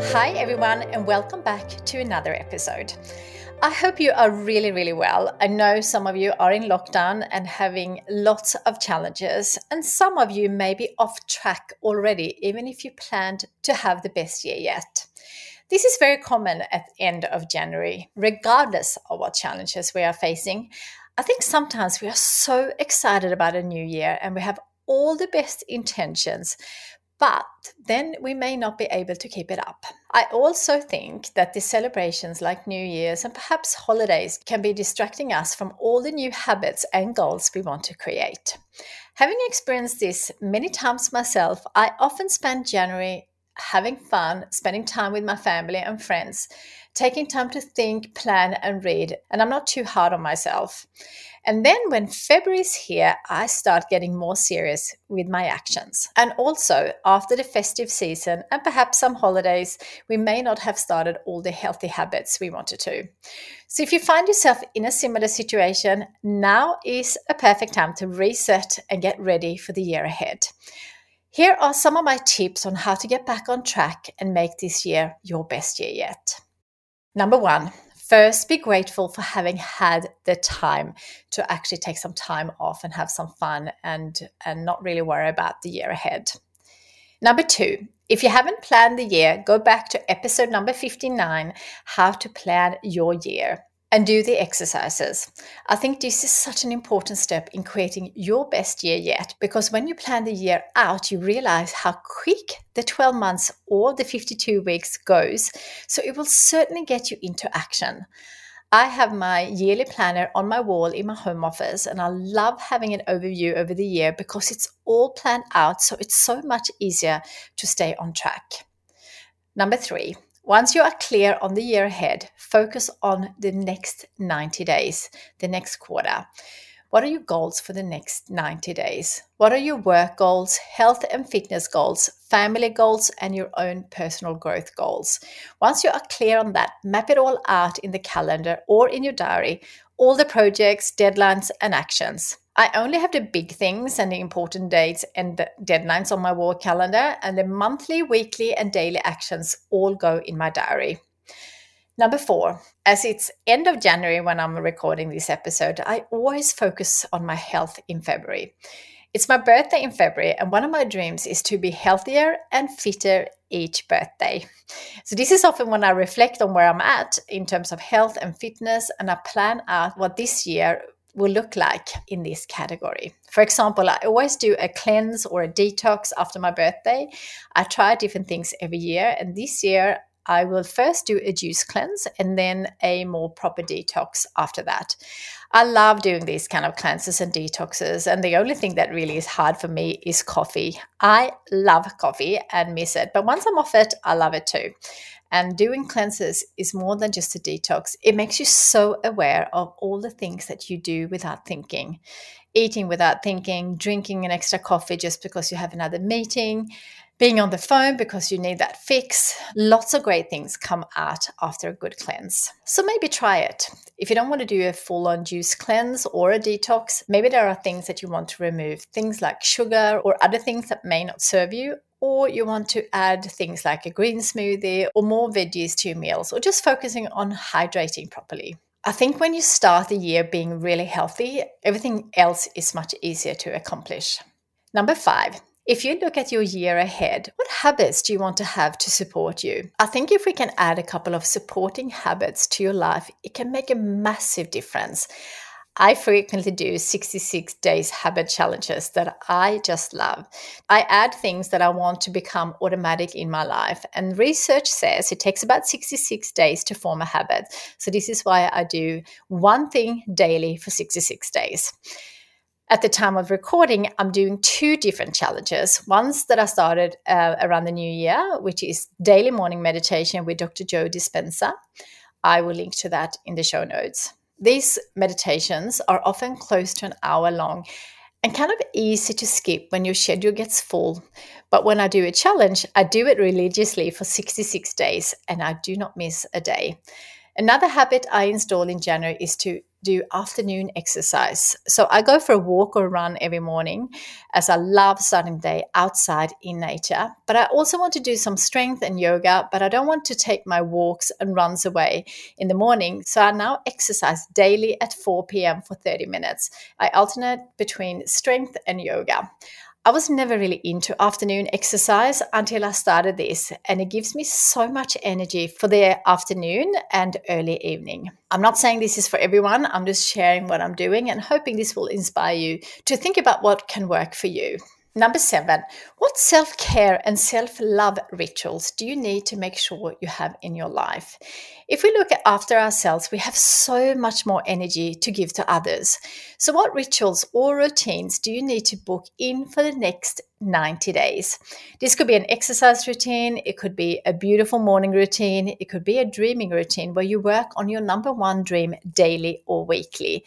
Hi, everyone, and welcome back to another episode. I hope you are really, really well. I know some of you are in lockdown and having lots of challenges, and some of you may be off track already, even if you planned to have the best year yet. This is very common at the end of January, regardless of what challenges we are facing. I think sometimes we are so excited about a new year and we have all the best intentions, but then we may not be able to keep it up. I also think that the celebrations like New Year's and perhaps holidays can be distracting us from all the new habits and goals we want to create. Having experienced this many times myself, I often spend January having fun, spending time with my family and friends, taking time to think, plan, and read. And I'm not too hard on myself. And then when February is here, I start getting more serious with my actions. And also, after the festive season and perhaps some holidays, we may not have started all the healthy habits we wanted to. So, if you find yourself in a similar situation, now is a perfect time to reset and get ready for the year ahead. Here are some of my tips on how to get back on track and make this year your best year yet. Number one, first be grateful for having had the time to actually take some time off and have some fun and, and not really worry about the year ahead. Number two, if you haven't planned the year, go back to episode number 59 How to Plan Your Year and do the exercises. I think this is such an important step in creating your best year yet because when you plan the year out, you realize how quick the 12 months or the 52 weeks goes. So it will certainly get you into action. I have my yearly planner on my wall in my home office, and I love having an overview over the year because it's all planned out, so it's so much easier to stay on track. Number three, once you are clear on the year ahead, focus on the next 90 days, the next quarter. What are your goals for the next 90 days? What are your work goals, health and fitness goals, family goals, and your own personal growth goals? Once you are clear on that, map it all out in the calendar or in your diary, all the projects, deadlines, and actions. I only have the big things and the important dates and the deadlines on my work calendar, and the monthly, weekly, and daily actions all go in my diary. Number four, as it's end of January when I'm recording this episode, I always focus on my health in February. It's my birthday in February, and one of my dreams is to be healthier and fitter each birthday. So, this is often when I reflect on where I'm at in terms of health and fitness, and I plan out what this year will look like in this category. For example, I always do a cleanse or a detox after my birthday. I try different things every year, and this year I will first do a juice cleanse and then a more proper detox after that. I love doing these kind of cleanses and detoxes, and the only thing that really is hard for me is coffee. I love coffee and miss it, but once I'm off it, I love it too. And doing cleanses is more than just a detox. It makes you so aware of all the things that you do without thinking. Eating without thinking, drinking an extra coffee just because you have another meeting, being on the phone because you need that fix. Lots of great things come out after a good cleanse. So maybe try it. If you don't want to do a full on juice cleanse or a detox, maybe there are things that you want to remove, things like sugar or other things that may not serve you. Or you want to add things like a green smoothie or more veggies to your meals, or just focusing on hydrating properly. I think when you start the year being really healthy, everything else is much easier to accomplish. Number five, if you look at your year ahead, what habits do you want to have to support you? I think if we can add a couple of supporting habits to your life, it can make a massive difference. I frequently do 66 days habit challenges that I just love. I add things that I want to become automatic in my life. And research says it takes about 66 days to form a habit. So, this is why I do one thing daily for 66 days at the time of recording, I'm doing two different challenges. One's that I started uh, around the new year, which is daily morning meditation with Dr. Joe Dispenza. I will link to that in the show notes. These meditations are often close to an hour long and kind of easy to skip when your schedule gets full. But when I do a challenge, I do it religiously for 66 days and I do not miss a day. Another habit I installed in January is to do afternoon exercise. So I go for a walk or run every morning as I love starting the day outside in nature. But I also want to do some strength and yoga, but I don't want to take my walks and runs away in the morning. So I now exercise daily at 4 p.m. for 30 minutes. I alternate between strength and yoga. I was never really into afternoon exercise until I started this, and it gives me so much energy for the afternoon and early evening. I'm not saying this is for everyone, I'm just sharing what I'm doing and hoping this will inspire you to think about what can work for you. Number seven, what self care and self love rituals do you need to make sure you have in your life? If we look after ourselves, we have so much more energy to give to others. So, what rituals or routines do you need to book in for the next 90 days? This could be an exercise routine, it could be a beautiful morning routine, it could be a dreaming routine where you work on your number one dream daily or weekly.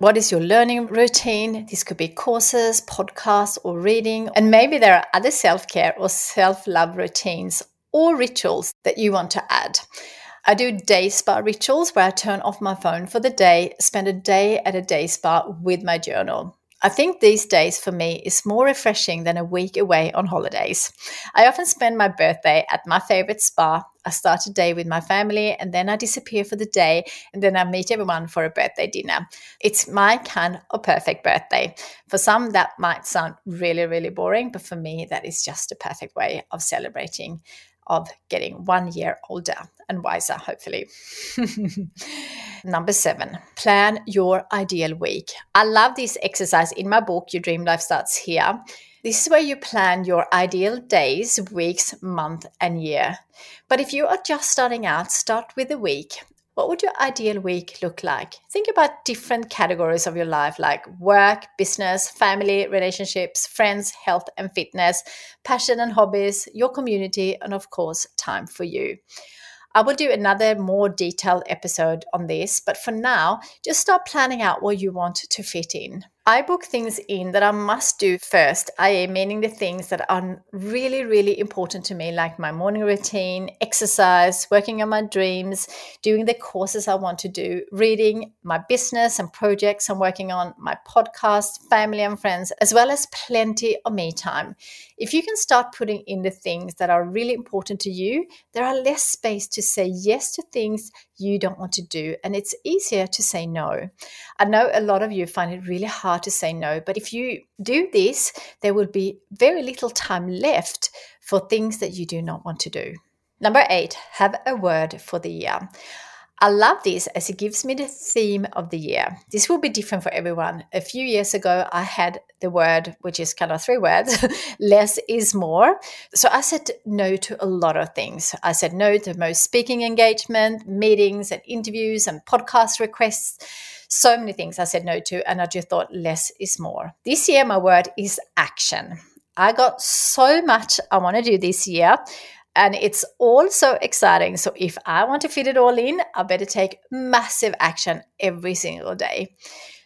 What is your learning routine? This could be courses, podcasts, or reading. And maybe there are other self care or self love routines or rituals that you want to add. I do day spa rituals where I turn off my phone for the day, spend a day at a day spa with my journal. I think these days for me is more refreshing than a week away on holidays. I often spend my birthday at my favorite spa. I start a day with my family and then I disappear for the day and then I meet everyone for a birthday dinner. It's my kind of perfect birthday. For some, that might sound really, really boring, but for me, that is just a perfect way of celebrating of getting one year older and wiser, hopefully. Number seven, plan your ideal week. I love this exercise in my book, Your Dream Life Starts Here. This is where you plan your ideal days, weeks, month, and year. But if you are just starting out, start with a week what would your ideal week look like? Think about different categories of your life like work, business, family, relationships, friends, health and fitness, passion and hobbies, your community, and of course, time for you. I will do another more detailed episode on this, but for now, just start planning out where you want to fit in. I book things in that I must do first, i.e., meaning the things that are really, really important to me, like my morning routine, exercise, working on my dreams, doing the courses I want to do, reading, my business and projects I'm working on, my podcast, family and friends, as well as plenty of me time. If you can start putting in the things that are really important to you, there are less space to say yes to things you don't want to do, and it's easier to say no. I know a lot of you find it really hard to say no, but if you do this, there will be very little time left for things that you do not want to do. Number eight, have a word for the year. I love this as it gives me the theme of the year. This will be different for everyone. A few years ago, I had the word, which is kind of three words less is more. So I said no to a lot of things. I said no to most speaking engagement, meetings, and interviews, and podcast requests. So many things I said no to, and I just thought less is more. This year, my word is action. I got so much I want to do this year and it's all so exciting. So if I want to fit it all in, I better take massive action every single day.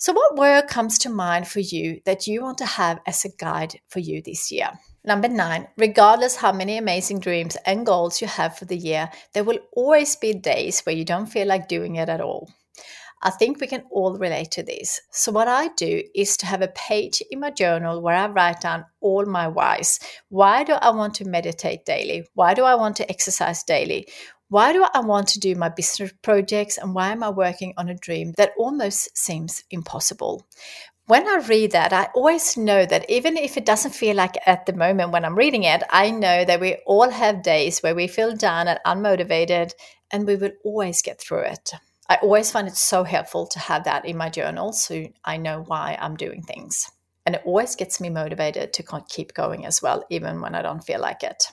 So, what word comes to mind for you that you want to have as a guide for you this year? Number nine, regardless how many amazing dreams and goals you have for the year, there will always be days where you don't feel like doing it at all. I think we can all relate to this. So, what I do is to have a page in my journal where I write down all my whys. Why do I want to meditate daily? Why do I want to exercise daily? Why do I want to do my business projects? And why am I working on a dream that almost seems impossible? When I read that, I always know that even if it doesn't feel like at the moment when I'm reading it, I know that we all have days where we feel down and unmotivated, and we will always get through it. I always find it so helpful to have that in my journal so I know why I'm doing things. And it always gets me motivated to keep going as well, even when I don't feel like it.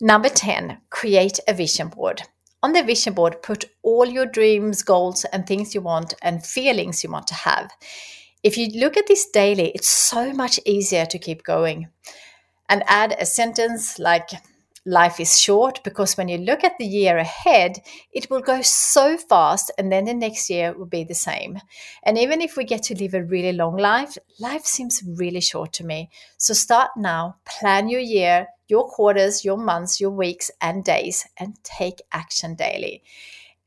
Number 10, create a vision board. On the vision board, put all your dreams, goals, and things you want and feelings you want to have. If you look at this daily, it's so much easier to keep going. And add a sentence like, life is short because when you look at the year ahead, it will go so fast, and then the next year will be the same. And even if we get to live a really long life, life seems really short to me. So start now, plan your year, your quarters, your months, your weeks, and days, and take action daily.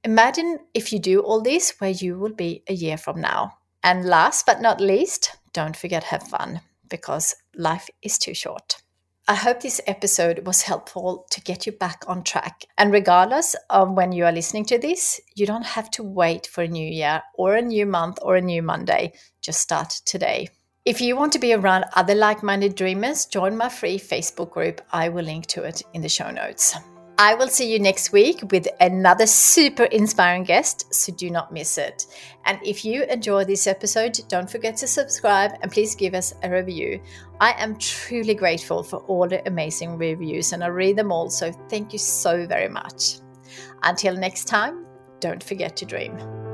Imagine if you do all this where you will be a year from now. And last but not least, don't forget have fun because life is too short. I hope this episode was helpful to get you back on track. And regardless of when you are listening to this, you don't have to wait for a new year or a new month or a new Monday. Just start today. If you want to be around other like minded dreamers, join my free Facebook group. I will link to it in the show notes. I will see you next week with another super inspiring guest, so do not miss it. And if you enjoy this episode, don't forget to subscribe and please give us a review. I am truly grateful for all the amazing reviews and I read them all, so thank you so very much. Until next time, don't forget to dream.